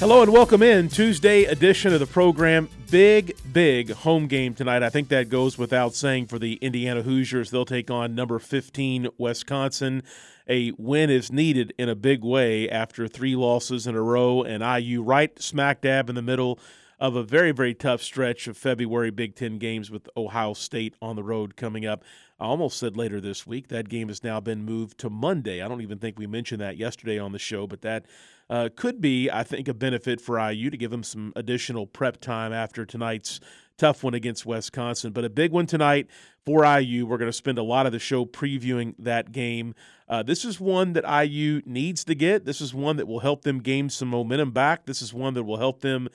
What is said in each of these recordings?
Hello and welcome in Tuesday edition of the program. Big, big home game tonight. I think that goes without saying for the Indiana Hoosiers. They'll take on number 15 Wisconsin. A win is needed in a big way after three losses in a row, and IU right smack dab in the middle of a very, very tough stretch of February Big Ten games with Ohio State on the road coming up. I almost said later this week. That game has now been moved to Monday. I don't even think we mentioned that yesterday on the show, but that uh, could be, I think, a benefit for IU to give them some additional prep time after tonight's tough one against Wisconsin. But a big one tonight for IU. We're going to spend a lot of the show previewing that game. Uh, this is one that IU needs to get. This is one that will help them gain some momentum back. This is one that will help them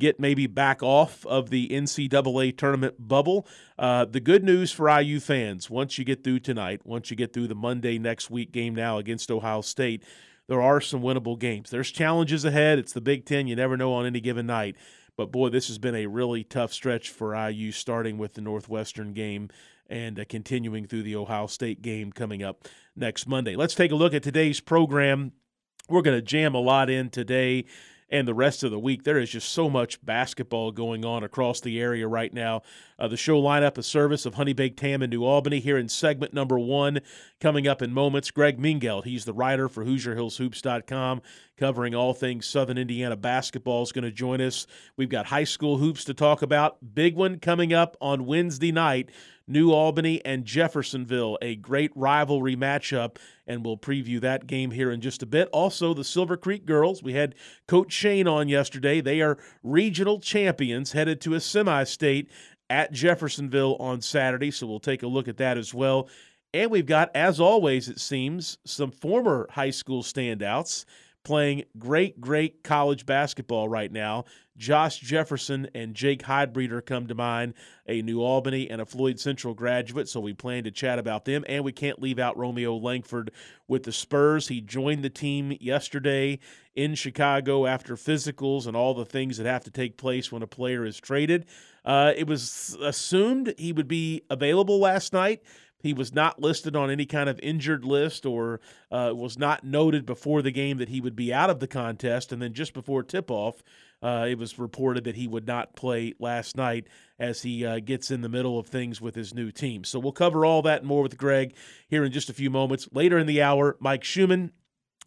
get maybe back off of the NCAA tournament bubble. Uh, the good news for IU fans, once you get through tonight, once you get through the Monday next week game now against Ohio State, there are some winnable games. There's challenges ahead. It's the Big Ten. You never know on any given night. But boy, this has been a really tough stretch for IU, starting with the Northwestern game and uh, continuing through the Ohio State game coming up next Monday. Let's take a look at today's program. We're going to jam a lot in today and the rest of the week. There is just so much basketball going on across the area right now. Uh, the show lineup, a service of Honey Baked Ham in New Albany, here in segment number one, coming up in moments. Greg Mingelt, he's the writer for HoosierHillsHoops.com, covering all things Southern Indiana basketball, is going to join us. We've got high school hoops to talk about. Big one coming up on Wednesday night. New Albany and Jeffersonville, a great rivalry matchup, and we'll preview that game here in just a bit. Also, the Silver Creek girls, we had Coach Shane on yesterday. They are regional champions headed to a semi state at Jeffersonville on Saturday, so we'll take a look at that as well. And we've got, as always, it seems, some former high school standouts playing great, great college basketball right now. Josh Jefferson and Jake Heidbreder come to mind, a New Albany and a Floyd Central graduate, so we plan to chat about them. And we can't leave out Romeo Langford with the Spurs. He joined the team yesterday in Chicago after physicals and all the things that have to take place when a player is traded. Uh, it was assumed he would be available last night. He was not listed on any kind of injured list or uh, was not noted before the game that he would be out of the contest. And then just before tip off, uh, it was reported that he would not play last night as he uh, gets in the middle of things with his new team. So we'll cover all that and more with Greg here in just a few moments. Later in the hour, Mike Schumann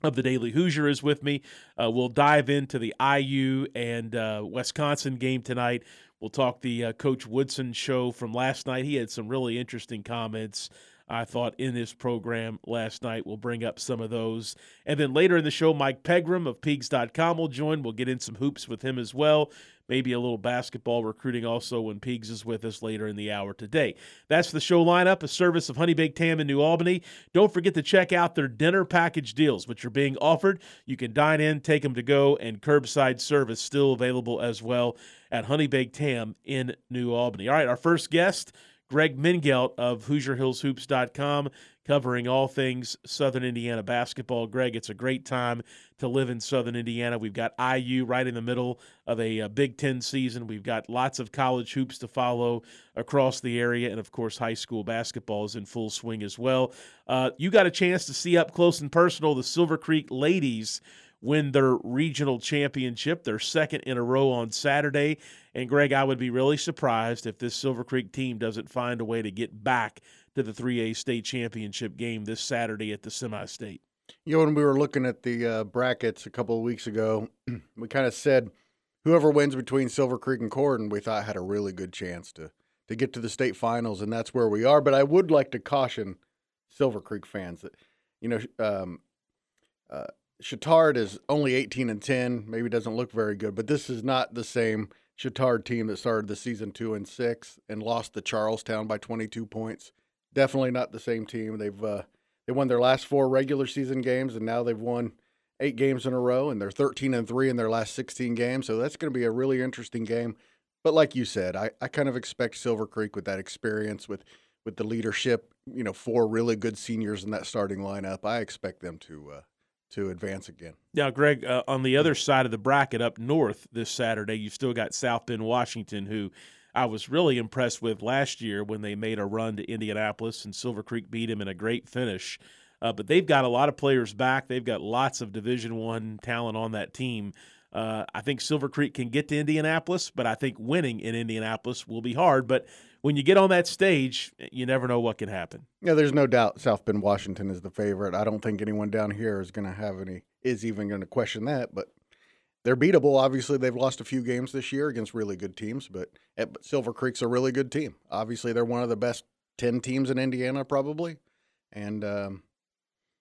of the Daily Hoosier is with me. Uh, we'll dive into the IU and uh, Wisconsin game tonight. We'll talk the uh, Coach Woodson show from last night. He had some really interesting comments. I thought in this program last night. We'll bring up some of those. And then later in the show, Mike Pegram of Peegs.com will join. We'll get in some hoops with him as well. Maybe a little basketball recruiting also when Peegs is with us later in the hour today. That's the show lineup, a service of Honey Baked Ham in New Albany. Don't forget to check out their dinner package deals, which are being offered. You can dine in, take them to go, and curbside service still available as well at Honey Baked Ham in New Albany. All right, our first guest, Greg Mingelt of HoosierHillsHoops.com, covering all things Southern Indiana basketball. Greg, it's a great time to live in Southern Indiana. We've got IU right in the middle of a, a, Big Ten season. We've got lots of college hoops to follow across the area. And of course, high school basketball is in full swing as well. Uh, you got a chance to see up close and personal the Silver Creek ladies win their regional championship, their second in a row on Saturday. And Greg, I would be really surprised if this Silver Creek team doesn't find a way to get back to the 3A state championship game this Saturday at the semi state. You know, when we were looking at the uh, brackets a couple of weeks ago, we kind of said whoever wins between Silver Creek and Corydon, we thought had a really good chance to to get to the state finals, and that's where we are. But I would like to caution Silver Creek fans that you know um, uh, Chatard is only 18 and 10, maybe doesn't look very good, but this is not the same Chatard team that started the season two and six and lost to Charlestown by 22 points. Definitely not the same team. They've uh, they won their last four regular season games, and now they've won eight games in a row, and they're 13 and three in their last 16 games. So that's going to be a really interesting game. But like you said, I, I kind of expect Silver Creek with that experience, with with the leadership, you know, four really good seniors in that starting lineup. I expect them to uh, to advance again. Now, Greg, uh, on the other side of the bracket up north this Saturday, you've still got South Bend, Washington, who I was really impressed with last year when they made a run to Indianapolis and Silver Creek beat them in a great finish. Uh, but they've got a lot of players back. They've got lots of Division One talent on that team. Uh, I think Silver Creek can get to Indianapolis, but I think winning in Indianapolis will be hard. But when you get on that stage, you never know what can happen. Yeah, there's no doubt South Bend Washington is the favorite. I don't think anyone down here is going to have any is even going to question that. But they're beatable. Obviously, they've lost a few games this year against really good teams, but, Silver Creek's a really good team. Obviously, they're one of the best ten teams in Indiana, probably, and um,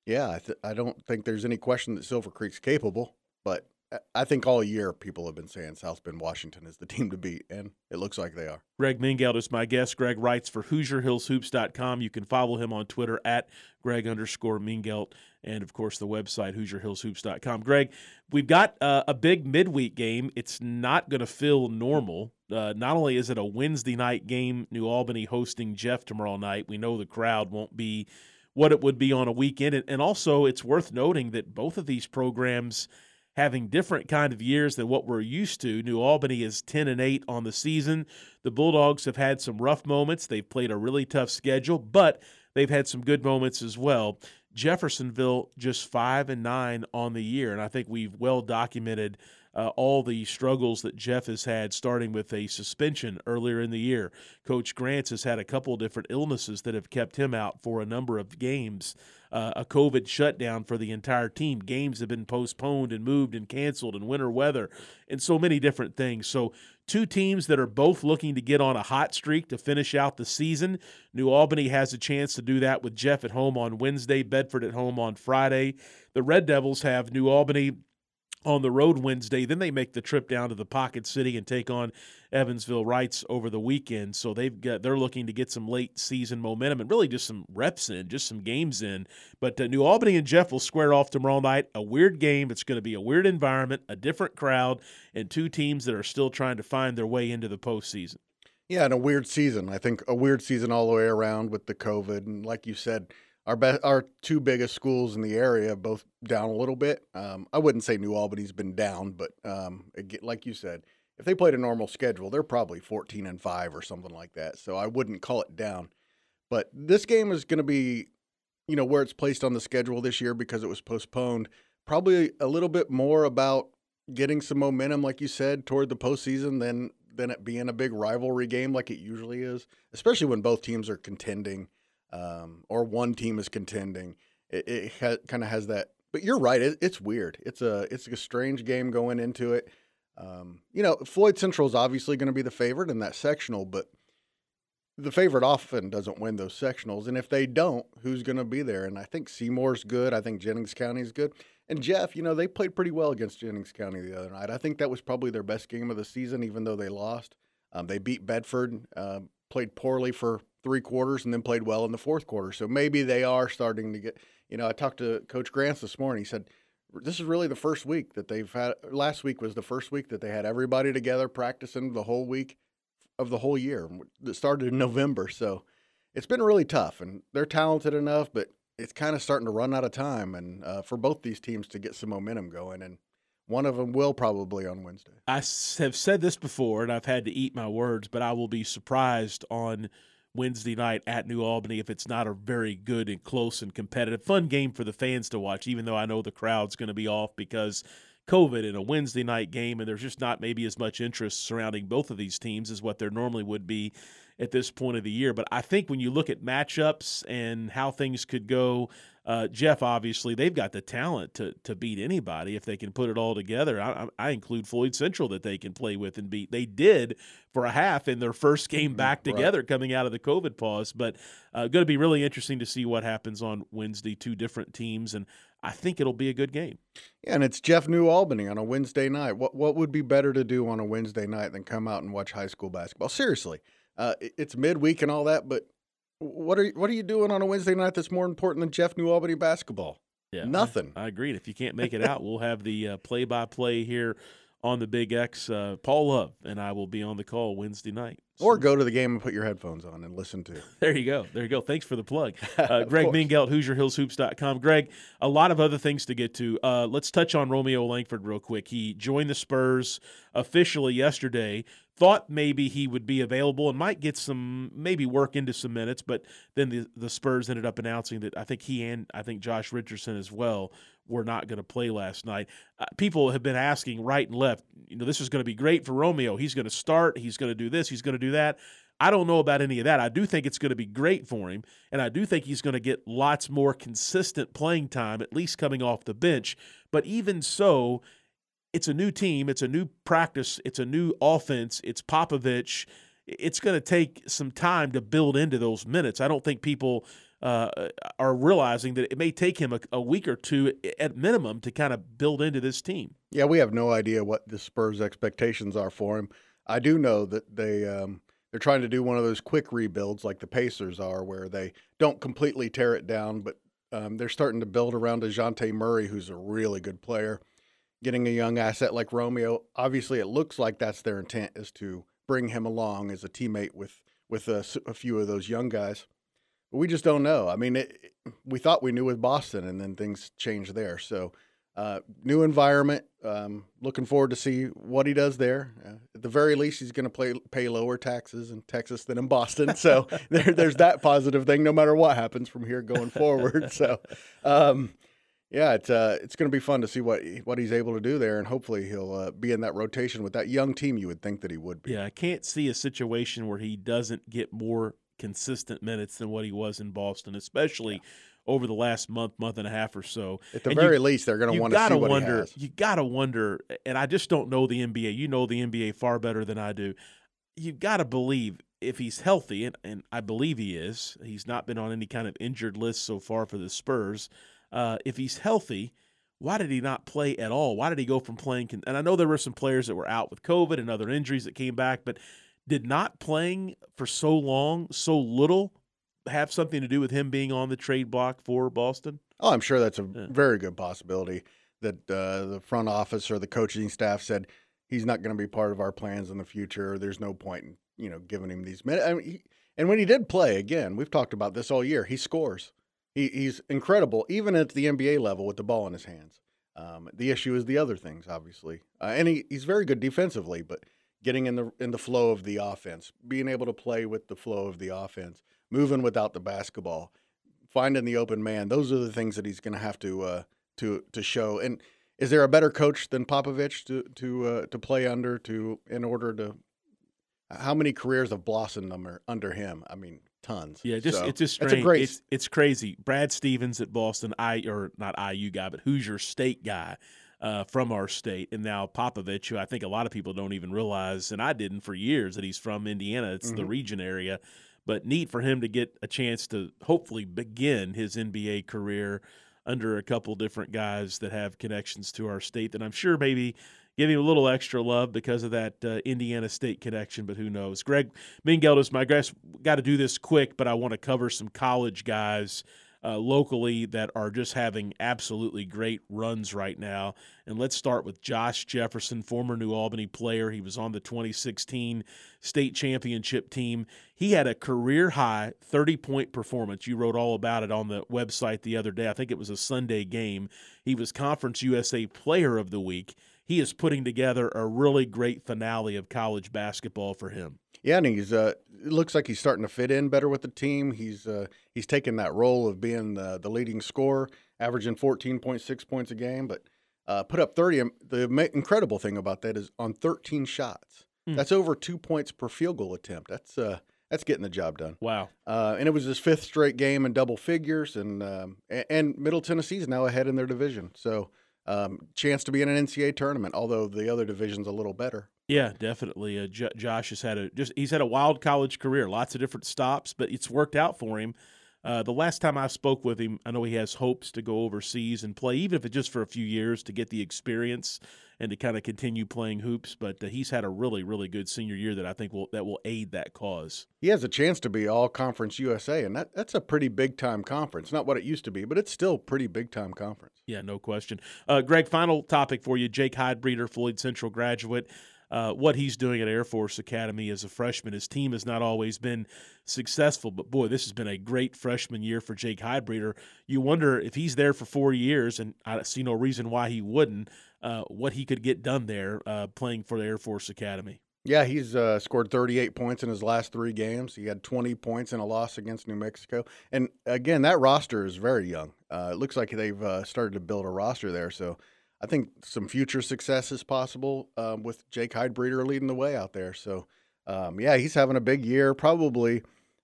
yeah, I, th- I don't think there's any question that Silver Creek's capable. But I think all year people have been saying South Bend Washington is the team to beat, and it looks like they are. Greg Mingelt is my guest. Greg writes for HoosierHillsHoops.com. You can follow him on Twitter at Greg underscore Mingelt, and of course the website HoosierHillsHoops.com. Greg, we've got uh, a big midweek game. It's not going to feel normal. Uh, not only is it a Wednesday night game, New Albany hosting Jeff tomorrow night. We know the crowd won't be what it would be on a weekend, and also it's worth noting that both of these programs – having different kind of years than what we're used to. New Albany is 10 and 8 on the season. The Bulldogs have had some rough moments. They've played a really tough schedule, but they've had some good moments as well. Jeffersonville just 5 and 9 on the year, and I think we've well documented uh, all the struggles that Jeff has had, starting with a suspension earlier in the year. Coach Grants has had a couple of different illnesses that have kept him out for a number of games. Uh, a COVID shutdown for the entire team. Games have been postponed and moved and canceled, and winter weather, and so many different things. So, two teams that are both looking to get on a hot streak to finish out the season. New Albany has a chance to do that with Jeff at home on Wednesday, Bedford at home on Friday. The Red Devils have New Albany on the road Wednesday. Then they make the trip down to the Pocket City and take on Evansville Reitz over the weekend. So they've got they're looking to get some late season momentum and really just some reps in, just some games in. But uh, New Albany and Jeff will square off tomorrow night. A weird game. It's going to be a weird environment, a different crowd, and two teams that are still trying to find their way into the postseason. Yeah, and a weird season. I think a weird season all the way around with the COVID, and like you said our be- our two biggest schools in the area both down a little bit. Um, I wouldn't say New Albany's been down, but um, like you said, if they played a normal schedule, they're probably 14 and 5 or something like that. So I wouldn't call it down. But this game is going to be, you know, where it's placed on the schedule this year because it was postponed. Probably a little bit more about getting some momentum, like you said, toward the postseason than than it being a big rivalry game like it usually is, especially when both teams are contending um, or one team is contending. It, it ha- kind of has that. But you're right. It, it's weird. It's a it's a strange game going into it. Um, you know, Floyd Central is obviously going to be the favorite in that sectional, but the favorite often doesn't win those sectionals. And if they don't, who's going to be there? And I think Seymour's good. I think Jennings County is good. And Jeff, you know, they played pretty well against Jennings County the other night. I think that was probably their best game of the season, even though they lost. Um, they beat Bedford, uh, played poorly for three quarters and then played well in the fourth quarter. So maybe they are starting to get, you know, I talked to Coach Grants this morning. He said, this is really the first week that they've had. Last week was the first week that they had everybody together practicing the whole week of the whole year that started in November. So it's been really tough, and they're talented enough, but it's kind of starting to run out of time, and uh, for both these teams to get some momentum going, and one of them will probably on Wednesday. I have said this before, and I've had to eat my words, but I will be surprised on Wednesday night at New Albany if it's not a very good and close and competitive, fun game for the fans to watch, even though I know the crowd's going to be off because COVID in a Wednesday night game, and there's just not maybe as much interest surrounding both of these teams as what there normally would be at this point of the year. But I think when you look at matchups and how things could go, uh, Jeff, obviously, they've got the talent to to beat anybody if they can put it all together. I, I, include Floyd Central that they can play with and beat. They did for a half in their first game mm-hmm. back together right. coming out of the COVID pause. But uh, going to be really interesting to see what happens on Wednesday. Two different teams, and I think it'll be a good game. Yeah, and it's Jeff New Albany on a Wednesday night. What what would be better to do on a Wednesday night than come out and watch high school basketball? Seriously, uh, it's midweek and all that, but what are what are you doing on a Wednesday night that's more important than Jeff New Albany basketball? Yeah, nothing. I, I agreed. If you can't make it out, we'll have the play by play here on the Big X. Uh, Paul Love and I will be on the call Wednesday night. So. Or go to the game and put your headphones on and listen to. there you go. There you go. Thanks for the plug. Uh, Greg Mingelt, HoosierHillsHoops.com. Greg, a lot of other things to get to. Uh, let's touch on Romeo Langford real quick. He joined the Spurs officially yesterday thought maybe he would be available and might get some maybe work into some minutes, but then the the Spurs ended up announcing that I think he and I think Josh Richardson as well were not going to play last night. Uh, people have been asking right and left, you know, this is going to be great for Romeo. He's going to start, he's going to do this, he's going to do that. I don't know about any of that. I do think it's going to be great for him, and I do think he's going to get lots more consistent playing time, at least coming off the bench. But even so, it's a new team, it's a new practice, it's a new offense, it's Popovich. It's going to take some time to build into those minutes. I don't think people uh, are realizing that it may take him a, a, week or two at minimum to kind of build into this team. Yeah, we have no idea what the Spurs' expectations are for him. I do know that they um, they're trying to do one of those quick rebuilds like the Pacers are, where they don't completely tear it down, but um, they're starting to build around Dejounte Murray, who's a really good player getting a young asset like Romeo. Obviously, it looks like that's their intent is to bring him along as a teammate with with a, a few of those young guys. We just don't know. I mean, it, we thought we knew with Boston, and then things changed there. So, uh, new environment. Um, looking forward to see what he does there. Uh, at the very least, he's going to pay lower taxes in Texas than in Boston. So there, there's that positive thing. No matter what happens from here going forward. So. Um, yeah, it's uh, it's going to be fun to see what what he's able to do there, and hopefully he'll uh, be in that rotation with that young team. You would think that he would be. Yeah, I can't see a situation where he doesn't get more consistent minutes than what he was in Boston, especially. Yeah. Over the last month, month and a half or so, at the and very you, least, they're going to want to see what wonder, he has. You got to wonder, and I just don't know the NBA. You know the NBA far better than I do. You've got to believe if he's healthy, and, and I believe he is. He's not been on any kind of injured list so far for the Spurs uh, if he's healthy, why did he not play at all? Why did he go from playing? Con- and I know there were some players that were out with COVID and other injuries that came back, but did not playing for so long, so little, have something to do with him being on the trade block for Boston? Oh, I'm sure that's a yeah. very good possibility that uh, the front office or the coaching staff said he's not going to be part of our plans in the future. There's no point in you know giving him these minutes. I mean, he, and when he did play, again, we've talked about this all year. He scores. He, he's incredible, even at the NBA level with the ball in his hands. Um, the issue is the other things, obviously, uh, and he, he's very good defensively, but getting in the in the flow of the offense, being able to play with the flow of the offense, moving without the basketball, finding the open man. Those are the things that he's going to have to uh, to to show. And is there a better coach than Popovich to to uh, to play under to in order to? How many careers have blossomed under under him? I mean, tons. Yeah, just so, it's just strange. It's, great... it's, it's crazy. Brad Stevens at Boston, I or not IU guy, but Hoosier State guy. Uh, from our state, and now Popovich, who I think a lot of people don't even realize, and I didn't for years, that he's from Indiana. It's mm-hmm. the region area, but neat for him to get a chance to hopefully begin his NBA career under a couple different guys that have connections to our state that I'm sure maybe give him a little extra love because of that uh, Indiana State connection, but who knows? Greg Mingeldis, my guess, got to do this quick, but I want to cover some college guys uh, locally that are just having absolutely great runs right now. And let's start with Josh Jefferson, former New Albany player. He was on the 2016 state championship team. He had a career high 30 point performance. You wrote all about it on the website the other day. I think it was a Sunday game. He was Conference USA Player of the Week he is putting together a really great finale of college basketball for him. Yeah, and he's uh, it looks like he's starting to fit in better with the team. He's uh, he's taken that role of being the, the leading scorer, averaging 14.6 points a game, but uh, put up 30. The incredible thing about that is on 13 shots. Mm. That's over two points per field goal attempt. That's uh, that's getting the job done. Wow. Uh, and it was his fifth straight game in double figures, and um, and Middle Tennessee is now ahead in their division. So um, chance to be in an NCAA tournament, although the other division's a little better. Yeah, definitely. Uh, J- Josh has had a just he's had a wild college career, lots of different stops, but it's worked out for him. Uh, the last time I spoke with him, I know he has hopes to go overseas and play, even if it's just for a few years to get the experience and to kind of continue playing hoops. But uh, he's had a really, really good senior year that I think will that will aid that cause. He has a chance to be All Conference USA, and that, that's a pretty big time conference. Not what it used to be, but it's still pretty big time conference. Yeah, no question. Uh, Greg, final topic for you: Jake Heidbreder, Floyd Central graduate uh, what he's doing at Air Force Academy as a freshman. His team has not always been successful, but boy, this has been a great freshman year for Jake Heidbreder. You wonder if he's there for four years, and I see no reason why he wouldn't, uh, what he could get done there uh, playing for the Air Force Academy. Yeah, he's uh, scored 38 points in his last three games. He had 20 points in a loss against New Mexico. And again, that roster is very young. Uh, it looks like they've uh, started to build a roster there. So I think some future success is possible um, with Jake Heidbreder leading the way out there. So, um, yeah, he's having a big year. Probably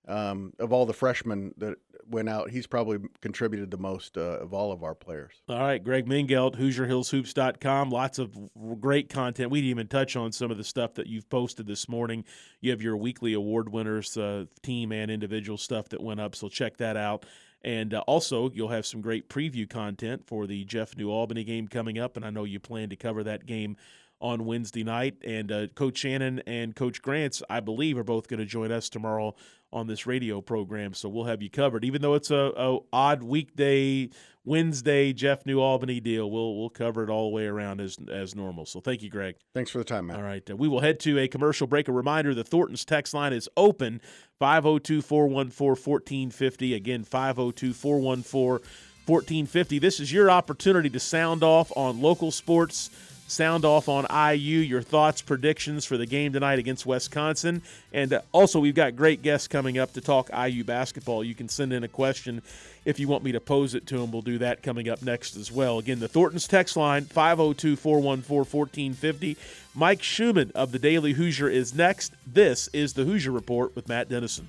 um, of all the freshmen that went out, he's probably contributed the most uh, of all of our players. All right, Greg Mingelt, HoosierHillsHoops.com. Lots of great content. We didn't even touch on some of the stuff that you've posted this morning. You have your weekly award winners, uh, team and individual stuff that went up, so check that out. And uh, also, you'll have some great preview content for the Jeff New Albany game coming up. And I know you plan to cover that game on Wednesday night. And uh, Coach Shannon and Coach Grants, I believe, are both going to join us tomorrow on this radio program. So we'll have you covered. Even though it's a, a odd weekday Wednesday Jeff New Albany deal, we'll we'll cover it all the way around as as normal. So thank you, Greg. Thanks for the time, man. All right, uh, we will head to a commercial break. A reminder: the Thornton's text line is open 502-414-1450. Again, 502-414-1450. This is your opportunity to sound off on local sports sound off on IU, your thoughts, predictions for the game tonight against Wisconsin. And uh, also, we've got great guests coming up to talk IU basketball. You can send in a question if you want me to pose it to them. We'll do that coming up next as well. Again, the Thornton's text line 502 414 1450. Mike Schumann of the Daily Hoosier is next. This is the Hoosier Report with Matt Dennison.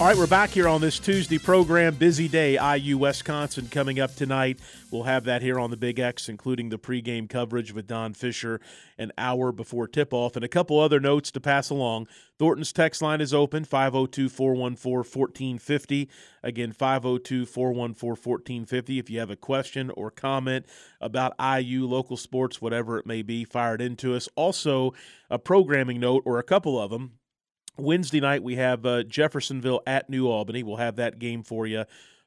All right, we're back here on this Tuesday program. Busy day, IU Wisconsin coming up tonight. We'll have that here on the Big X, including the pregame coverage with Don Fisher an hour before tip off. And a couple other notes to pass along. Thornton's text line is open 502 414 1450. Again, 502 414 1450. If you have a question or comment about IU, local sports, whatever it may be, fire it into us. Also, a programming note or a couple of them Wednesday night, we have uh, Jeffersonville at New Albany. We'll have that game for you.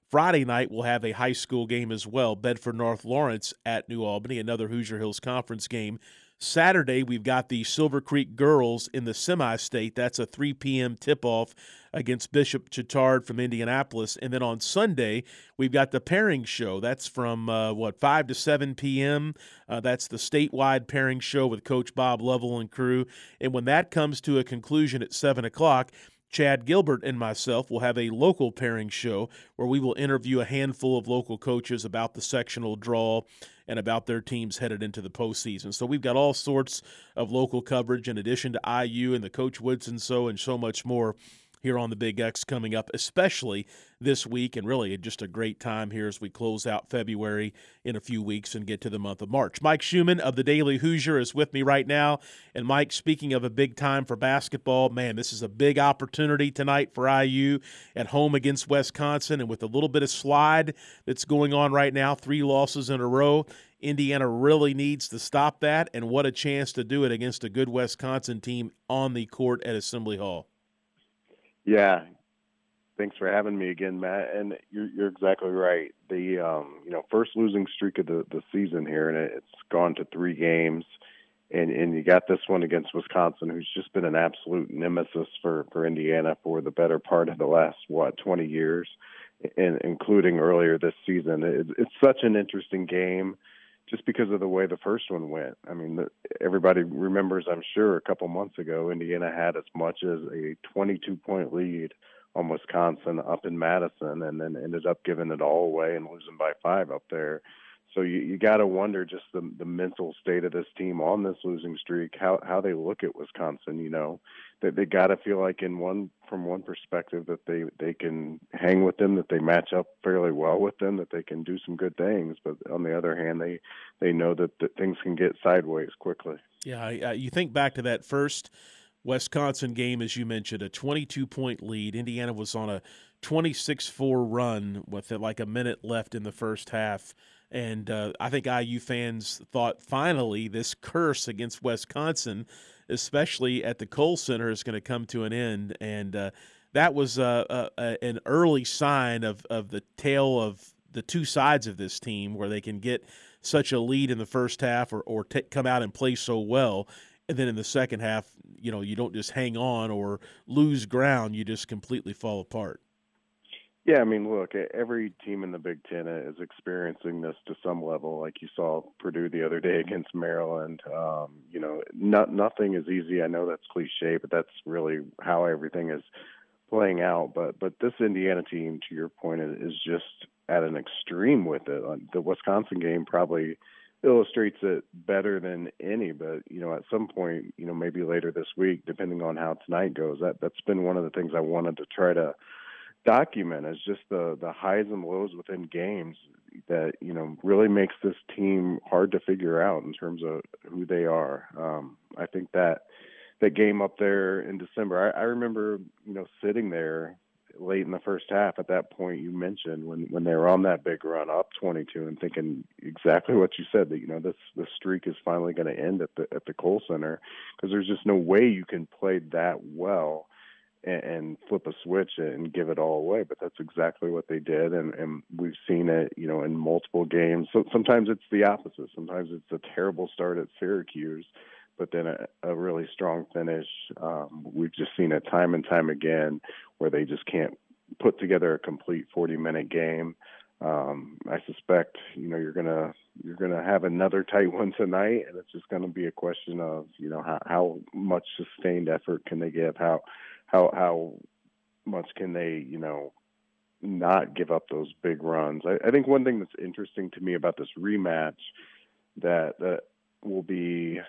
Friday night, we'll have a high school game as well Bedford North Lawrence at New Albany, another Hoosier Hills Conference game. Saturday, we've got the Silver Creek girls in the semi state. That's a 3 p.m. tip off against Bishop Chatard from Indianapolis. And then on Sunday, we've got the pairing show. That's from, uh, what, 5 to 7 p.m. Uh, that's the statewide pairing show with Coach Bob Lovell and crew. And when that comes to a conclusion at 7 o'clock, Chad Gilbert and myself will have a local pairing show where we will interview a handful of local coaches about the sectional draw and about their teams headed into the postseason. So we've got all sorts of local coverage in addition to IU and the Coach Woodson so and so much more here on the Big X coming up, especially this week, and really just a great time here as we close out February in a few weeks and get to the month of March. Mike Schumann of the Daily Hoosier is with me right now. And Mike, speaking of a big time for basketball, man, this is a big opportunity tonight for IU at home against Wisconsin. And with a little bit of slide that's going on right now, three losses in a row, Indiana really needs to stop that. And what a chance to do it against a good Wisconsin team on the court at Assembly Hall. Yeah, thanks for having me again, Matt. And you're you're exactly right. The um, you know first losing streak of the the season here, and it's gone to three games. And and you got this one against Wisconsin, who's just been an absolute nemesis for for Indiana for the better part of the last what 20 years, and including earlier this season. It, it's such an interesting game just because of the way the first one went. I mean, the, everybody remembers, I'm sure, a couple months ago, Indiana had as much as a 22 point lead on Wisconsin up in Madison, and then ended up giving it all away and losing by five up there. So you, you got to wonder just the the mental state of this team on this losing streak, how how they look at Wisconsin. You know, that they, they got to feel like in one from one perspective that they they can hang with them, that they match up fairly well with them, that they can do some good things. But on the other hand, they they know that, that things can get sideways quickly. Yeah, uh, you think back to that first Wisconsin game, as you mentioned, a 22 point lead. Indiana was on a 26 4 run with like a minute left in the first half. And uh, I think IU fans thought finally this curse against Wisconsin, especially at the Kohl Center, is going to come to an end. And uh, that was uh, uh, an early sign of, of the tale of the two sides of this team where they can get such a lead in the first half or, or t- come out and play so well and then in the second half, you know, you don't just hang on or lose ground; you just completely fall apart. Yeah, I mean, look, every team in the Big Ten is experiencing this to some level. Like you saw Purdue the other day against Maryland. Um, you know, not, nothing is easy. I know that's cliche, but that's really how everything is playing out. But but this Indiana team, to your point, is just at an extreme with it. The Wisconsin game probably illustrates it better than any. But you know, at some point, you know, maybe later this week, depending on how tonight goes, that that's been one of the things I wanted to try to document is just the the highs and lows within games that you know really makes this team hard to figure out in terms of who they are. Um, I think that that game up there in December, I, I remember you know sitting there late in the first half at that point you mentioned when when they were on that big run up 22 and thinking exactly what you said that you know this this streak is finally going to end at the at the Kohl Center because there's just no way you can play that well and, and flip a switch and give it all away but that's exactly what they did and and we've seen it you know in multiple games so sometimes it's the opposite sometimes it's a terrible start at Syracuse but then a, a really strong finish. Um, we've just seen it time and time again where they just can't put together a complete 40 minute game. Um, I suspect you know you're gonna you're gonna have another tight one tonight, and it's just gonna be a question of you know how, how much sustained effort can they give, how how how much can they you know not give up those big runs. I, I think one thing that's interesting to me about this rematch that that will be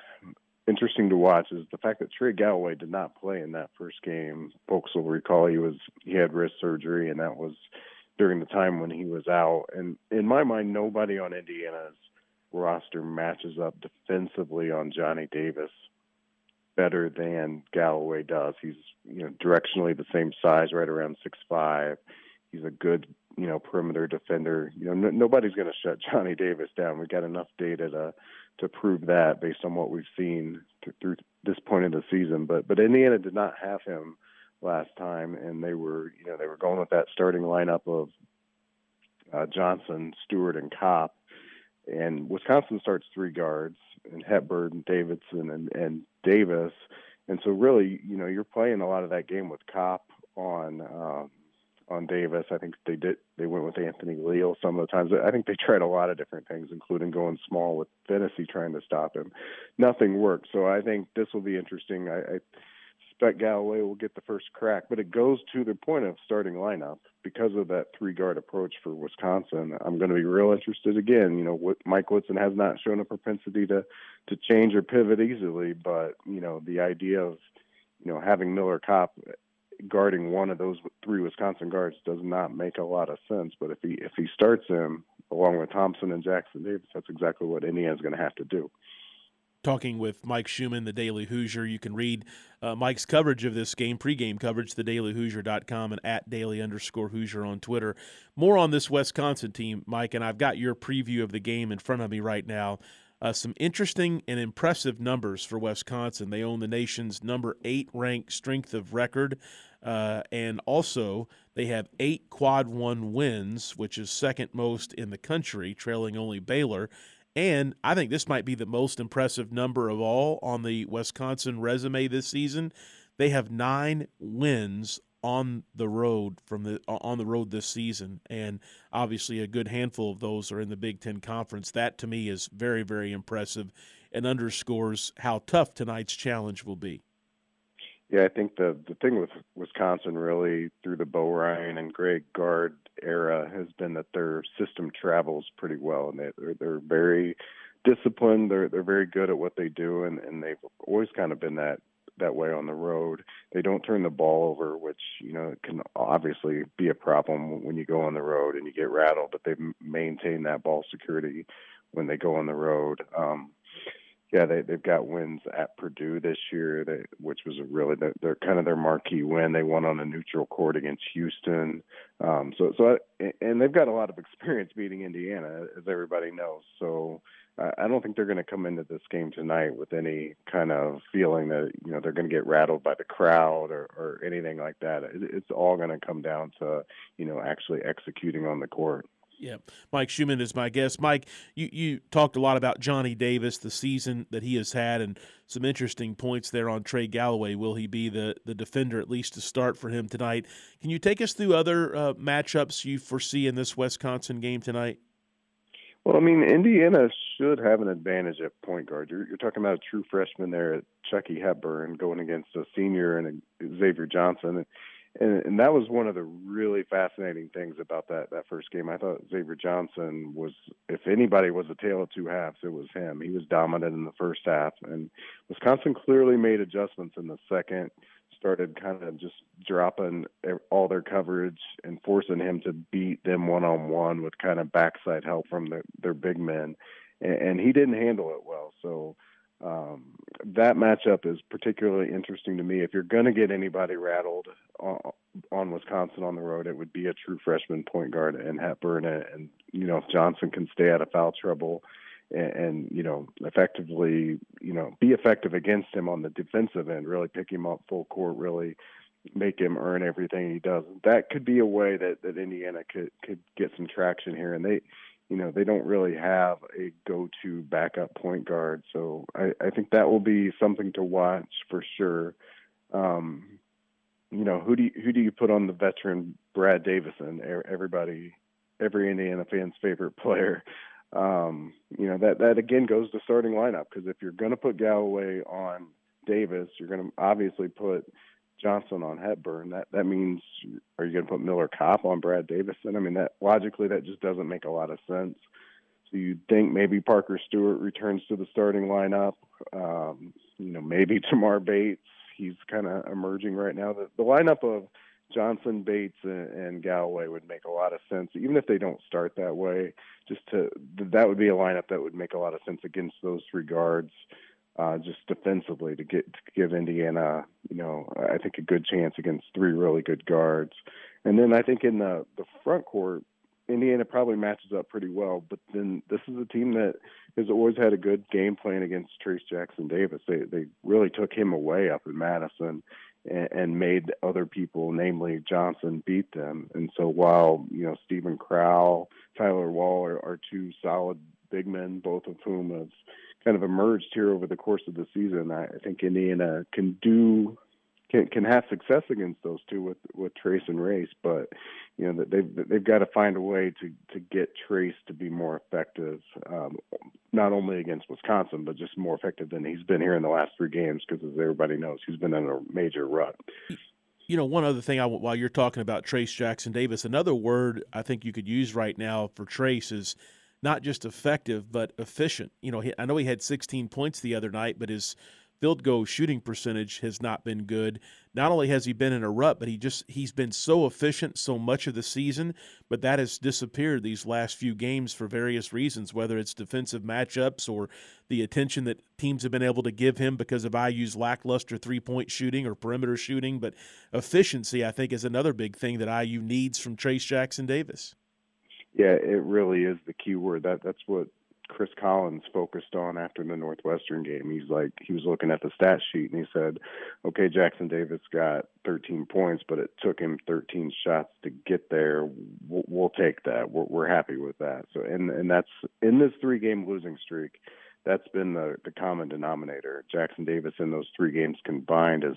interesting to watch is the fact that Trey Galloway did not play in that first game. Folks will recall he was he had wrist surgery, and that was during the time when he was out. And in my mind, nobody on Indiana's roster matches up defensively on Johnny Davis better than Galloway does. He's you know directionally the same size, right around six five. He's a good you know perimeter defender. You know n- nobody's going to shut Johnny Davis down. We've got enough data to to prove that based on what we've seen th- through this point of the season. But but Indiana did not have him last time, and they were you know they were going with that starting lineup of uh, Johnson, Stewart, and Kopp. And Wisconsin starts three guards, and Hepburn, and Davison, and, and Davis. And so, really, you know, you're playing a lot of that game with Kopp on um, on Davis. I think they did. They went with Anthony Leal some of the times. I think they tried a lot of different things, including going small with Phinisee trying to stop him. Nothing worked. So I think this will be interesting. I, I suspect Galloway will get the first crack, but it goes to the point of starting lineup because of that three guard approach for Wisconsin. I'm going to be real interested again. You know, Mike Woodson has not shown a propensity to to change or pivot easily, but you know the idea of you know having Miller Kopp guarding one of those three Wisconsin guards does not make a lot of sense. But if he if he starts him along with Thompson and Jackson Davis, that's exactly what Indiana's going to have to do. Talking with Mike Schumann, the Daily Hoosier. You can read uh, Mike's coverage of this game, pregame coverage, thedailyhoosier.com and at daily underscore Hoosier on Twitter. More on this Wisconsin team, Mike, and I've got your preview of the game in front of me right now. Uh, some interesting and impressive numbers for Wisconsin. They own the nation's number eight ranked strength of record Uh, and also, they have eight quad one wins, which is second most in the country, trailing only Baylor. And I think this might be the most impressive number of all on the Wisconsin resume this season. They have nine wins on the road from the on the road this season, and obviously a good handful of those are in the Big Ten Conference. That to me is very very impressive, and underscores how tough tonight's challenge will be. Yeah, I think the the thing with Wisconsin really through the Bo Ryan and Greg Gard era has been that their system travels pretty well, and they, they're they're very disciplined. They're they're very good at what they do, and and they've always kind of been that that way on the road. They don't turn the ball over, which you know can obviously be a problem when you go on the road and you get rattled. But they maintain that ball security when they go on the road. Um, yeah, they they've got wins at Purdue this year, they, which was a really they're kind of their marquee win. They won on a neutral court against Houston, um, so so and they've got a lot of experience beating Indiana, as everybody knows. So I don't think they're going to come into this game tonight with any kind of feeling that you know they're going to get rattled by the crowd or, or anything like that. It's all going to come down to you know actually executing on the court. Yeah, Mike Schumann is my guest. Mike, you, you talked a lot about Johnny Davis, the season that he has had, and some interesting points there on Trey Galloway. Will he be the, the defender at least to start for him tonight? Can you take us through other uh, matchups you foresee in this Wisconsin game tonight? Well, I mean, Indiana should have an advantage at point guard. You're, you're talking about a true freshman there, at Chucky Hepburn, going against a senior and a Xavier Johnson, and, and that was one of the really fascinating things about that that first game. I thought Xavier Johnson was, if anybody was a tale of two halves, it was him. He was dominant in the first half, and Wisconsin clearly made adjustments in the second started kind of just dropping all their coverage and forcing him to beat them one on one with kind of backside help from the, their big men, and, and he didn't handle it well. So um, that matchup is particularly interesting to me. If you're going to get anybody rattled on, on, Wisconsin on the road, it would be a true freshman point guard and Hepburn, and, and you know if Johnson can stay out of foul trouble and, and you know effectively you know be effective against him on the defensive end, really pick him up full court, really make him earn everything he does. That could be a way that that Indiana could could get some traction here, and they. You know they don't really have a go-to backup point guard, so I, I think that will be something to watch for sure. Um, you know who do you, who do you put on the veteran Brad Davison? Everybody, every Indiana fan's favorite player um, you know that that again goes to starting lineup because if you're going to put Galloway on Davis, you're going to obviously put Johnson on Hepburn. That that means are you going to put Miller Kopp on Brad Davison? I mean that logically that just doesn't make a lot of sense. So you think maybe Parker Stewart returns to the starting lineup. Um, you know maybe Tamar Bates. He's kind of emerging right now. The, the lineup of Johnson, Bates, and, and Galloway would make a lot of sense, even if they don't start that way. Just to that would be a lineup that would make a lot of sense against those three guards, uh, just defensively to get to give Indiana, you know, I think a good chance against three really good guards. And then I think in the the front court, Indiana probably matches up pretty well. But then this is a team that has always had a good game plan against Trayce Jackson Davis. They they really took him away up in Madison, and, and made other people, namely Johnson, beat them. And so while you know Steven Crowl, Tyler Wahl are, are two solid big men, both of whom have kind of emerged here over the course of the season, I, think Indiana can do can can have success against those two with with Trayce and Race, but you know they've they've got to find a way to to get Trayce to be more effective, um, not only against Wisconsin, but just more effective than he's been here in the last three games. Because as everybody knows, he's been in a major rut. You know, one other thing I, while you're talking about Trayce Jackson Davis, another word I think you could use right now for Trayce is not just effective but efficient. You know, I know he had 16 points the other night, but his field goal shooting percentage has not been good. Not only has he been in a rut, but he just he's been so efficient so much of the season, but that has disappeared these last few games for various reasons, whether it's defensive matchups or the attention that teams have been able to give him because of IU's lackluster three-point shooting or perimeter shooting, but efficiency I think is another big thing that IU needs from Trayce Jackson Davis. Yeah, it really is the key word. That that's what Chris Collins focused on after the Northwestern game. He's like he was looking at the stat sheet and he said, "Okay, Jackson Davis got 13 points, but it took him 13 shots to get there. We'll, we'll take that. We're, we're happy with that." So and and that's in this three-game losing streak that's been the, the common denominator. Jackson Davis in those three games combined is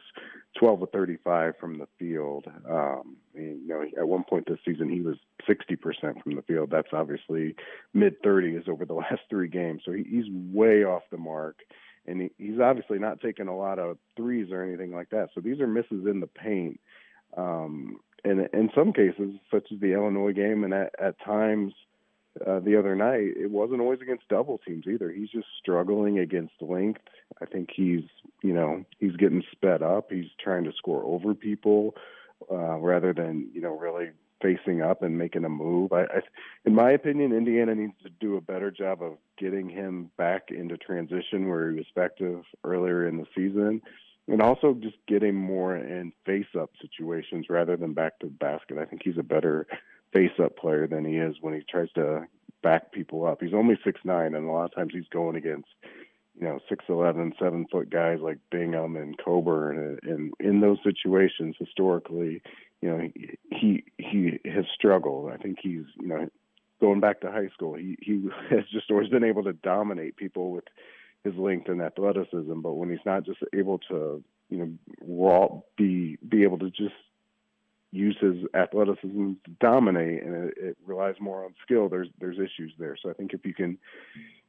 12 of 35 from the field. Um, you know, at one point this season he was 60% from the field. That's obviously mid 30s over the last three games. So he, he's way off the mark, and he, he's obviously not taking a lot of threes or anything like that. So these are misses in the paint. Um, and in some cases, such as the Illinois game, and at, at times – uh, the other night, it wasn't always against double teams either. He's just struggling against length. I think he's, you know, he's getting sped up. He's trying to score over people uh, rather than, you know, really facing up and making a move. I, I, in my opinion, Indiana needs to do a better job of getting him back into transition where he was effective earlier in the season, and also just getting more in face-up situations rather than back to the basket. I think he's a better face up player than he is when he tries to back people up. He's only six nine, and a lot of times he's going against you know six eleven, seven foot guys like Bingham and Cockburn, and, uh, and in those situations historically, you know he, he he has struggled. I think he's you know going back to high school, he he has just always been able to dominate people with his length and athleticism. But when he's not just able to you know raw be be able to just use his athleticism to dominate, and it, it, relies more on skill. There's there's issues there. So I think if you can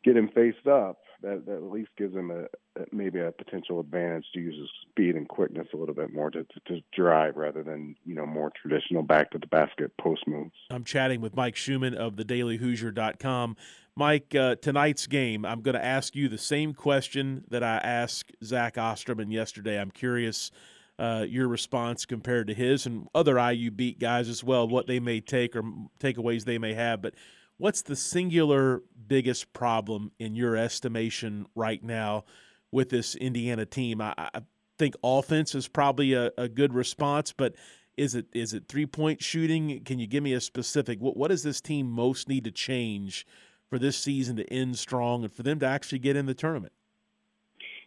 get him faced up, that, that at least gives him a, maybe a potential advantage to use his speed and quickness a little bit more to, to, to drive rather than you know more traditional back to the basket post moves. I'm chatting with Mike Schumann of the DailyHoosier.com. Mike, uh, tonight's game, I'm going to ask you the same question that I asked Zach Osterman yesterday. I'm curious uh, your response compared to his and other IU beat guys as well, what they may take or takeaways they may have. But what's the singular biggest problem in your estimation right now with this Indiana team? I, I think offense is probably a, a, good response, but is it is it three point shooting? Can you give me a specific? What what does this team most need to change for this season to end strong and for them to actually get in the tournament?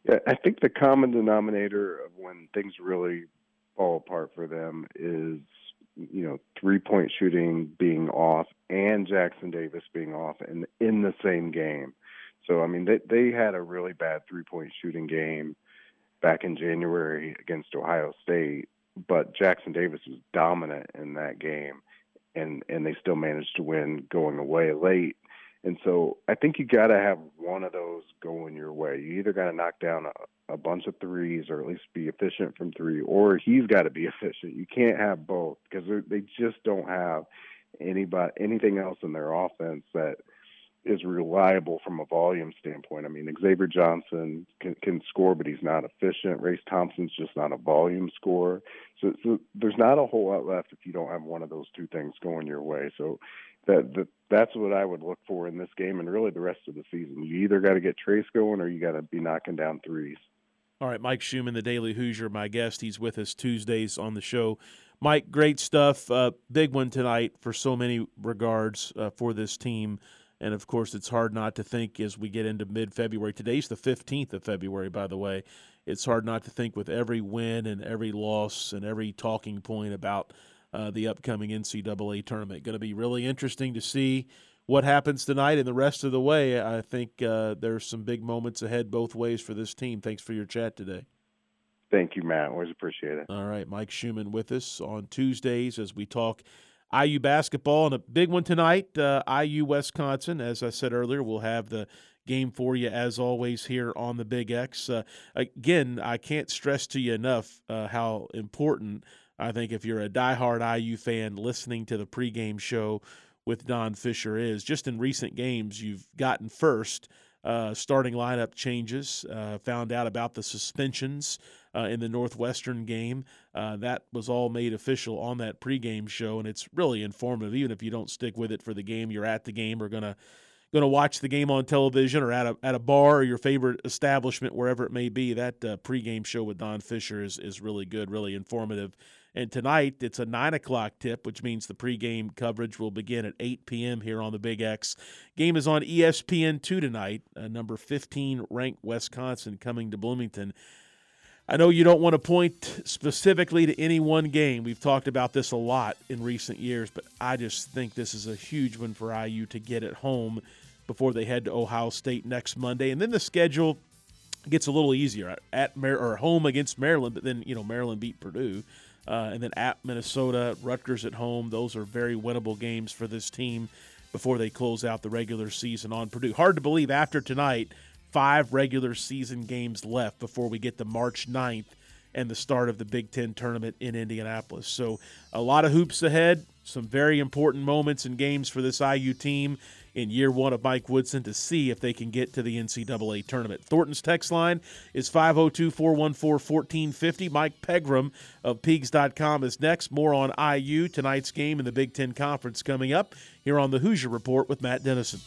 Yeah, I think the common denominator of when things really fall apart for them is you know three point shooting being off and Jackson Davis being off and in the same game. So I mean they they had a really bad three point shooting game back in January against Ohio State, but Jackson Davis was dominant in that game and and they still managed to win going away late and so I think you got to have one of those going your way. You either got to knock down a, a bunch of threes or at least be efficient from three, or he's got to be efficient. You can't have both because they just don't have anybody anything else in their offense that is reliable from a volume standpoint. I mean, Xavier Johnson can, can score, but he's not efficient. Race Thompson's just not a volume scorer. So, so there's not a whole lot left if you don't have one of those two things going your way. So that, that that's what I would look for in this game and really the rest of the season. You either got to get Trayce going or you got to be knocking down threes. All right, Mike Schumann, the Daily Hoosier, my guest. He's with us Tuesdays on the show. Mike, great stuff. Uh, big one tonight for so many regards uh, for this team. And of course, it's hard not to think as we get into mid February. Today's the 15th of February, by the way. It's hard not to think with every win and every loss and every talking point about uh, the upcoming NCAA tournament. Going to be really interesting to see what happens tonight and the rest of the way. I think uh, there's some big moments ahead both ways for this team. Thanks for your chat today. Thank you, Matt. Always appreciate it. All right, Mike Schumann with us on Tuesdays as we talk IU basketball and a big one tonight. Uh, IU Wisconsin, as I said earlier, we'll have the game for you as always here on the Big X. Uh, again, I can't stress to you enough uh, how important I think if you're a diehard IU fan listening to the pregame show with Don Fisher is just in recent games you've gotten first uh, starting lineup changes, uh, found out about the suspensions uh, in the Northwestern game. Uh, that was all made official on that pregame show, and it's really informative. Even if you don't stick with it for the game, you're at the game or gonna going to watch the game on television or at a at a bar or your favorite establishment, wherever it may be. That uh, pregame show with Don Fisher is is really good, really informative And tonight it's a nine o'clock tip, which means the pregame coverage will begin at 8 p.m. here on the Big X. Game is on ESPN two tonight. Uh, number 15 ranked Wisconsin coming to Bloomington. I know you don't want to point specifically to any one game. We've talked about this a lot in recent years, but I just think this is a huge one for IU to get at home before they head to Ohio State next Monday. And then the schedule gets a little easier at Mar- or home against Maryland, but then you know Maryland beat Purdue, uh, and then at Minnesota, Rutgers at home. Those are very winnable games for this team before they close out the regular season on Purdue. Hard to believe after tonight, five regular season games left before we get to March 9th and the start of the Big Ten tournament in Indianapolis. So a lot of hoops ahead, some very important moments and games for this IU team in year one of Mike Woodson to see if they can get to the NCAA tournament. Thornton's text line is 502 414 1450. Mike Pegram of Peegs.com is next. More on IU, tonight's game in the Big Ten Conference coming up here on the Hoosier Report with Matt Dennison.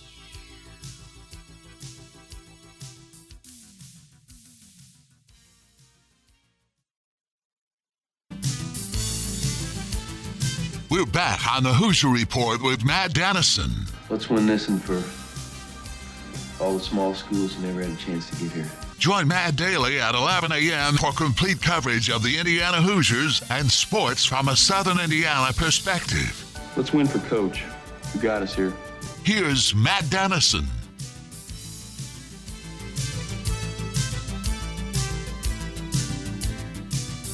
We're back on the Hoosier Report with Matt Dennison. Let's win this and for all the small schools who never had a chance to get here. Join Matt Daly at 11 a.m. for complete coverage of the Indiana Hoosiers and sports from a Southern Indiana perspective. Let's win for Coach, who got us here. Here's Matt Dennison.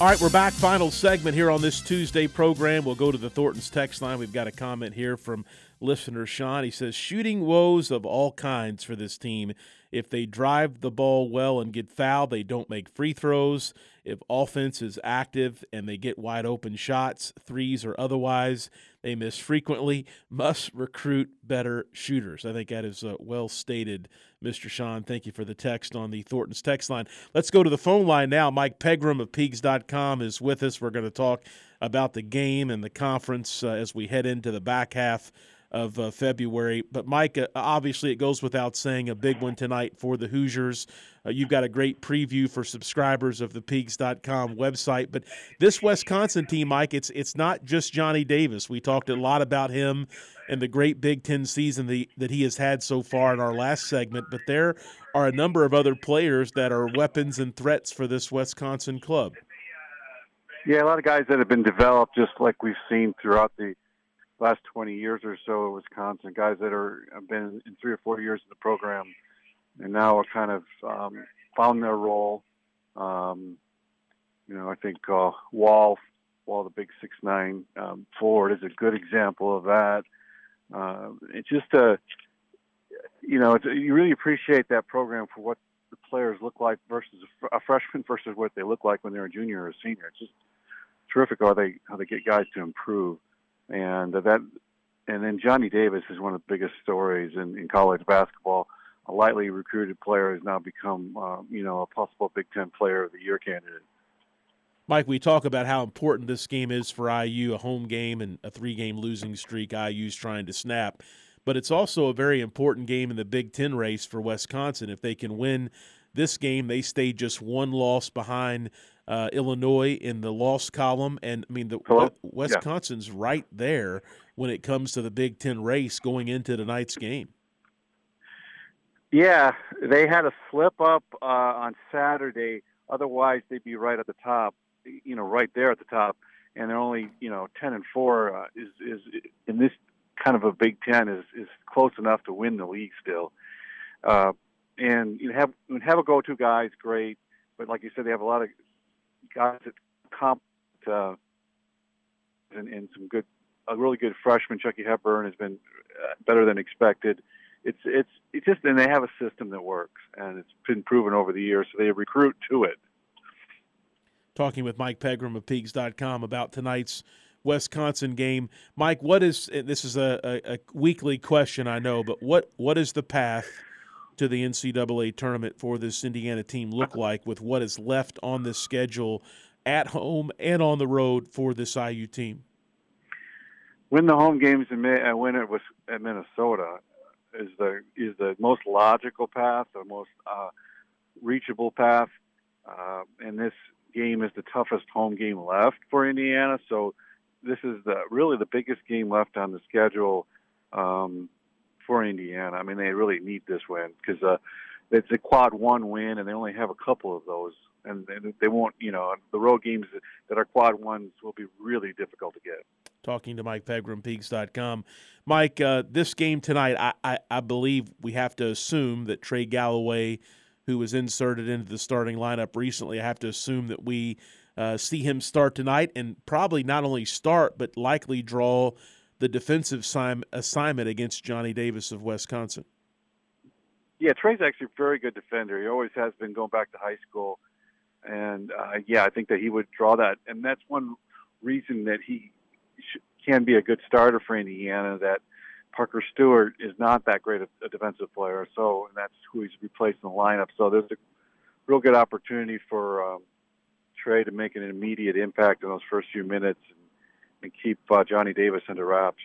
All right, we're back. Final segment here on this Tuesday program. We'll go to the Thornton's text line. We've got a comment here from listener Sean. He says, Shooting woes of all kinds for this team. If they drive the ball well and get fouled, they don't make free throws. If offense is active and they get wide open shots, threes or otherwise, they miss frequently. Must recruit better shooters. I think that is uh, well stated, Mr. Sean. Thank you for the text on the Thornton's text line. Let's go to the phone line now. Mike Pegram of Peegs.com is with us. We're going to talk about the game and the conference uh, as we head into the back half of uh, February. But Mike, uh, obviously, it goes without saying a big one tonight for the Hoosiers. Uh, you've got a great preview for subscribers of the Peegs.com website. But this Wisconsin team, Mike, it's it's not just Johnny Davis. We talked a lot about him and the great Big Ten season the, that he has had so far in our last segment. But there are a number of other players that are weapons and threats for this Wisconsin club. Yeah, a lot of guys that have been developed, just like we've seen throughout the last 20 years or so at Wisconsin, guys that are have been in three or four years in the program, and now are kind of um, found their role. Um, you know, I think uh, Wahl, Wahl, the big six nine um, forward, is a good example of that. Uh, it's just a, you know, you really appreciate that program for what the players look like versus a, a freshman versus what they look like when they're a junior or a senior. It's just terrific how they how they get guys to improve and that and then Johnny Davis is one of the biggest stories in, in college basketball. A lightly recruited player has now become, uh, you know, a possible Big Ten Player of the Year candidate. Mike, we talk about how important this game is for IU, a home game and a three-game losing streak IU's trying to snap. But it's also a very important game in the Big Ten race for Wisconsin. If they can win this game, they stay just one loss behind uh, Illinois in the loss column, and I mean the Hello? Wisconsin's yeah. right there when it comes to the Big Ten race going into tonight's game. Yeah, they had a slip up uh, on Saturday. Otherwise, they'd be right at the top. You know, right there at the top, and they're only you know ten and four uh, is is in this kind of a Big Ten is is close enough to win the league still. Uh, and you have have a go-to guys, great, but like you said, they have a lot of guys that comp uh, and, and some good, a really good freshman. Chucky Hepburn has been uh, better than expected. It's it's it's just and they have a system that works and it's been proven over the years. So they recruit to it. Talking with Mike Pegram of Peegs.com about tonight's Wisconsin game, Mike. What is this is a, a, a weekly question I know, but what what is the path? To the NCAA tournament for this Indiana team look like with what is left on the schedule at home and on the road for this IU team? Win the home games and uh, win it with at Minnesota is the is the most logical path, the most uh, reachable path. Uh, and this game is the toughest home game left for Indiana. So this is the really the biggest game left on the schedule um, for Indiana. I mean, they really need this win because uh, it's a quad one win, and they only have a couple of those, and, they won't. You know, the road games that are quad ones will be really difficult to get. Talking to Mike Pegram, Peegs.com. Mike, uh, this game tonight, I, I, I believe we have to assume that Trey Galloway, who was inserted into the starting lineup recently, I have to assume that we uh, see him start tonight and probably not only start, but likely draw the defensive assignment against Johnny Davis of Wisconsin. Yeah, Trey's actually a very good defender. He always has been going back to high school. And uh, yeah, I think that he would draw that. And that's one reason that he sh- can be a good starter for Indiana, that Parker Stewart is not that great a, a defensive player. So and that's who he's replaced in the lineup. So there's a real good opportunity for um, Trey to make an immediate impact in those first few minutes and, and keep uh, Johnny Davis into wraps.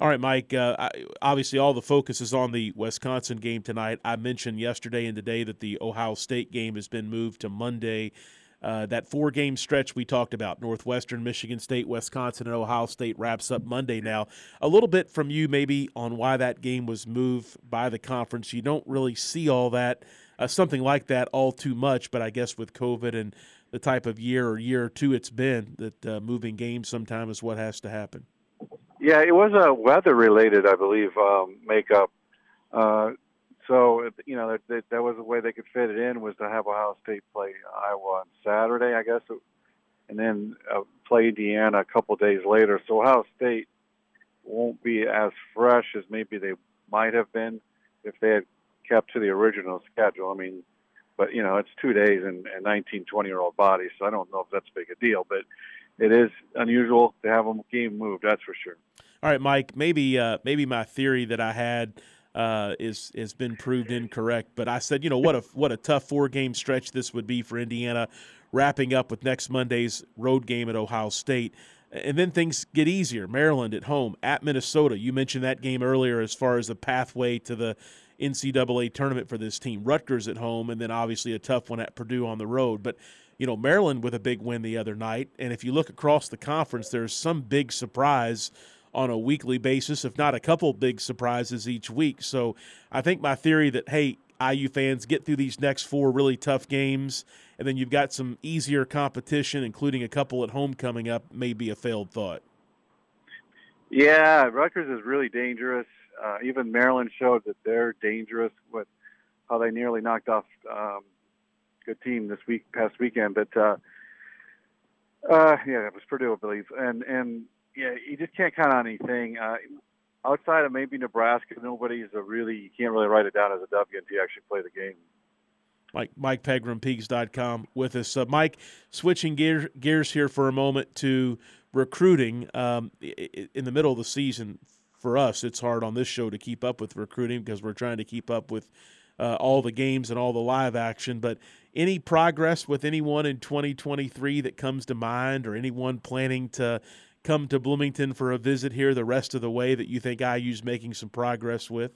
All right, Mike. Uh, obviously, all the focus is on the Wisconsin game tonight. I mentioned yesterday and today that the Ohio State game has been moved to Monday. Uh, that four game stretch we talked about Northwestern, Michigan State, Wisconsin, and Ohio State wraps up Monday now. A little bit from you, maybe, on why that game was moved by the conference. You don't really see all that, uh, something like that, all too much, but I guess with COVID and the type of year or year or two it's been, that uh, moving games sometimes is what has to happen. Yeah, it was a weather related, I believe, um, makeup. Uh, so you know that, that that was the way they could fit it in was to have Ohio State play Iowa on Saturday, I guess, and then uh, play Indiana a couple days later. So Ohio State won't be as fresh as maybe they might have been if they had kept to the original schedule. I mean, but you know it's two days and, and 19, 20 year old bodies, so I don't know if that's a big a deal, but it is unusual to have a game moved. That's for sure. All right, Mike. Maybe uh, maybe my theory that I had uh, is has been proved incorrect, but I said, you know, what a what a tough four game stretch this would be for Indiana, wrapping up with next Monday's road game at Ohio State. And then things get easier. Maryland at home, at Minnesota. You mentioned that game earlier as far as the pathway to the NCAA tournament for this team. Rutgers at home, and then obviously a tough one at Purdue on the road. But you know, Maryland with a big win the other night. And if you look across the conference, there's some big surprise on a weekly basis, if not a couple big surprises each week. So I think my theory that, hey, IU fans get through these next four really tough games, and then you've got some easier competition, including a couple at home coming up, may be a failed thought. Yeah, Rutgers is really dangerous. Uh, even Maryland showed that they're dangerous with how they nearly knocked off um, good team this week, past weekend. But uh, uh, yeah, it was Purdue, I believe, and and yeah, you just can't count on anything. Uh, outside of maybe Nebraska, nobody's a really you can't really write it down as a W until you actually play the game. Mike Mike Pegram, Peegs.com with us. Uh, Mike, switching gear, gears here for a moment to recruiting. Um, in the middle of the season, for us, it's hard on this show to keep up with recruiting because we're trying to keep up with uh, all the games and all the live action. But any progress with anyone in 2023 that comes to mind, or anyone planning to come to Bloomington for a visit here the rest of the way that you think IU's making some progress with?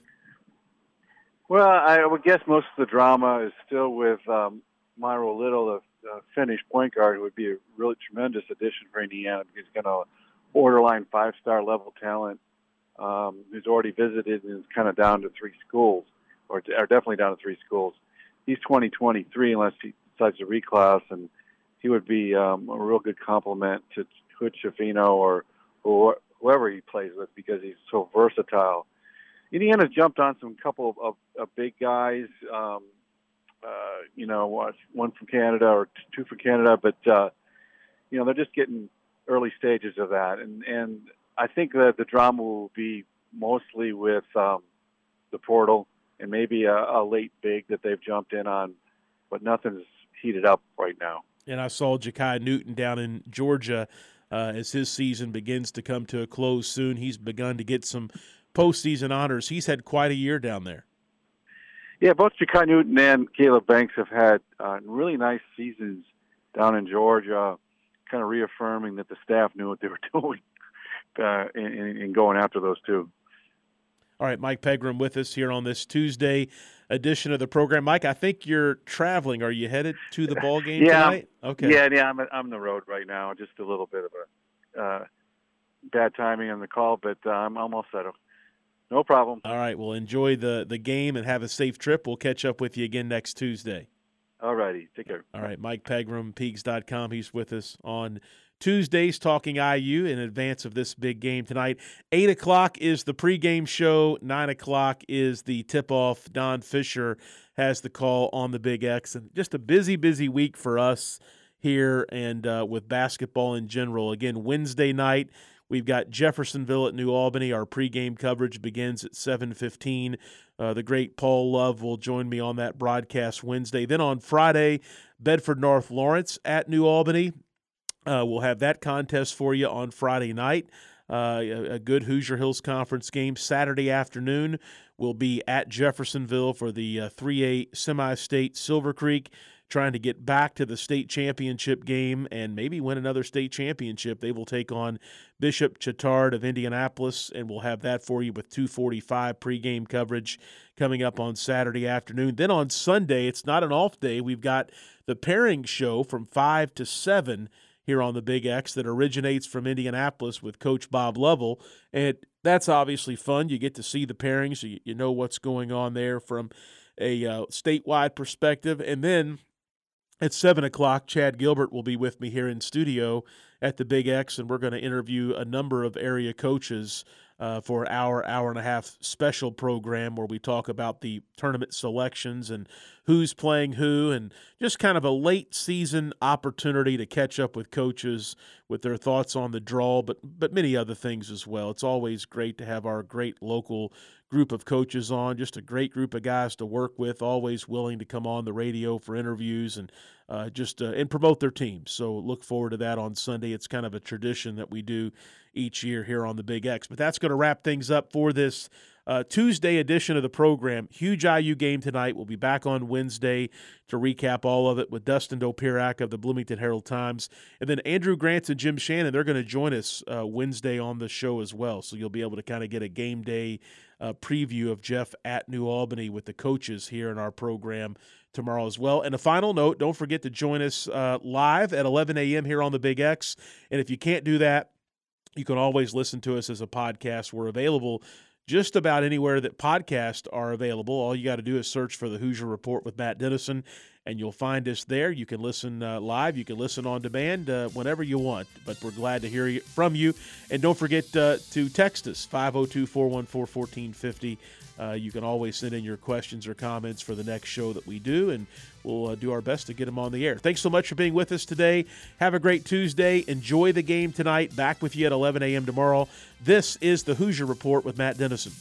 Well, I would guess most of the drama is still with um, Miro Little, the Finnish point guard, who would be a really tremendous addition for Indiana because he's got a borderline five-star level talent um, who's already visited and is kind of down to three schools or, or definitely down to three schools. He's 2023 unless he decides to reclass, and he would be um, a real good complement to Hood or, or whoever he plays with because he's so versatile. Indiana's jumped on some couple of, of, of big guys, um, uh, you know, one from Canada or two from Canada, but uh, you know they're just getting early stages of that, and and I think that the drama will be mostly with um, the portal and maybe a, a late big that they've jumped in on, but nothing's heated up right now. And I saw Jakai Newton down in Georgia uh, as his season begins to come to a close soon. He's begun to get some postseason honors. He's had quite a year down there. Yeah, both Jakai Newton and Caleb Banks have had uh, really nice seasons down in Georgia, kind of reaffirming that the staff knew what they were doing uh, in, in going after those two. All right, Mike Pegram with us here on this Tuesday edition of the program. Mike, I think you're traveling. Are you headed to the ball game yeah, tonight? Okay. Yeah, yeah, I'm I'm on the road right now. Just a little bit of a uh, bad timing on the call, but uh, I'm almost settled. No problem. All right. Well, enjoy the the game and have a safe trip. We'll catch up with you again next Tuesday. All righty. Take care. All right. Mike Pegram, Peegs.com. He's with us on Tuesdays talking IU in advance of this big game tonight. 8 o'clock is the pregame show. 9 o'clock is the tip off. Don Fisher has the call on the Big X. And just a busy, busy week for us here and uh, with basketball in general. Again, Wednesday night. We've got Jeffersonville at New Albany. Our pregame coverage begins at 7:15. Uh, the great Paul Love will join me on that broadcast Wednesday. Then on Friday, Bedford North Lawrence at New Albany. Uh, we'll have that contest for you on Friday night. Uh, a, a, good Hoosier Hills Conference game Saturday afternoon. We'll be at Jeffersonville for the uh, 3A semi state Silver Creek, trying to get back to the state championship game and maybe win another state championship. They will take on Bishop Chatard of Indianapolis, and we'll have that for you with 245 pregame coverage coming up on Saturday afternoon. Then on Sunday, it's not an off day. We've got the pairing show from 5 to 7 here on the Big X that originates from Indianapolis with Coach Bob Lovell. And that's obviously fun. You get to see the pairings, you, you know what's going on there from a uh, statewide perspective. And then at 7 o'clock, Chad Gilbert will be with me here in studio at the Big X, and we're going to interview a number of area coaches uh, for our hour and a half special program where we talk about the tournament selections and who's playing who, and just kind of a late season opportunity to catch up with coaches with their thoughts on the draw, but but many other things as well. It's always great to have our great local group of coaches on, just a great group of guys to work with, always willing to come on the radio for interviews and uh, just uh, and promote their teams. So look forward to that on Sunday. It's kind of a tradition that we do each year here on the Big X. But that's going to wrap things up for this uh, Tuesday edition of the program. Huge IU game tonight. We'll be back on Wednesday to recap all of it with Dustin Dopirak of the Bloomington Herald Times. And then Andrew Grants and Jim Shannon, they're going to join us uh, Wednesday on the show as well. So you'll be able to kind of get a game day uh, preview of Jeff at New Albany with the coaches here in our program tomorrow as well. And a final note don't forget to join us uh, live at 11 a.m. here on the Big X. And if you can't do that, you can always listen to us as a podcast. We're available just about anywhere that podcasts are available. All you got to do is search for the Hoosier Report with Matt Dennison, and you'll find us there. You can listen uh, live, you can listen on demand uh, whenever you want. But we're glad to hear from you. And don't forget uh, to text us 502 414 1450. Uh, you can always send in your questions or comments for the next show that we do, and we'll uh, do our best to get them on the air. Thanks so much for being with us today. Have a great Tuesday. Enjoy the game tonight. Back with you at 11 a.m. tomorrow. This is the Hoosier Report with Matt Dennison.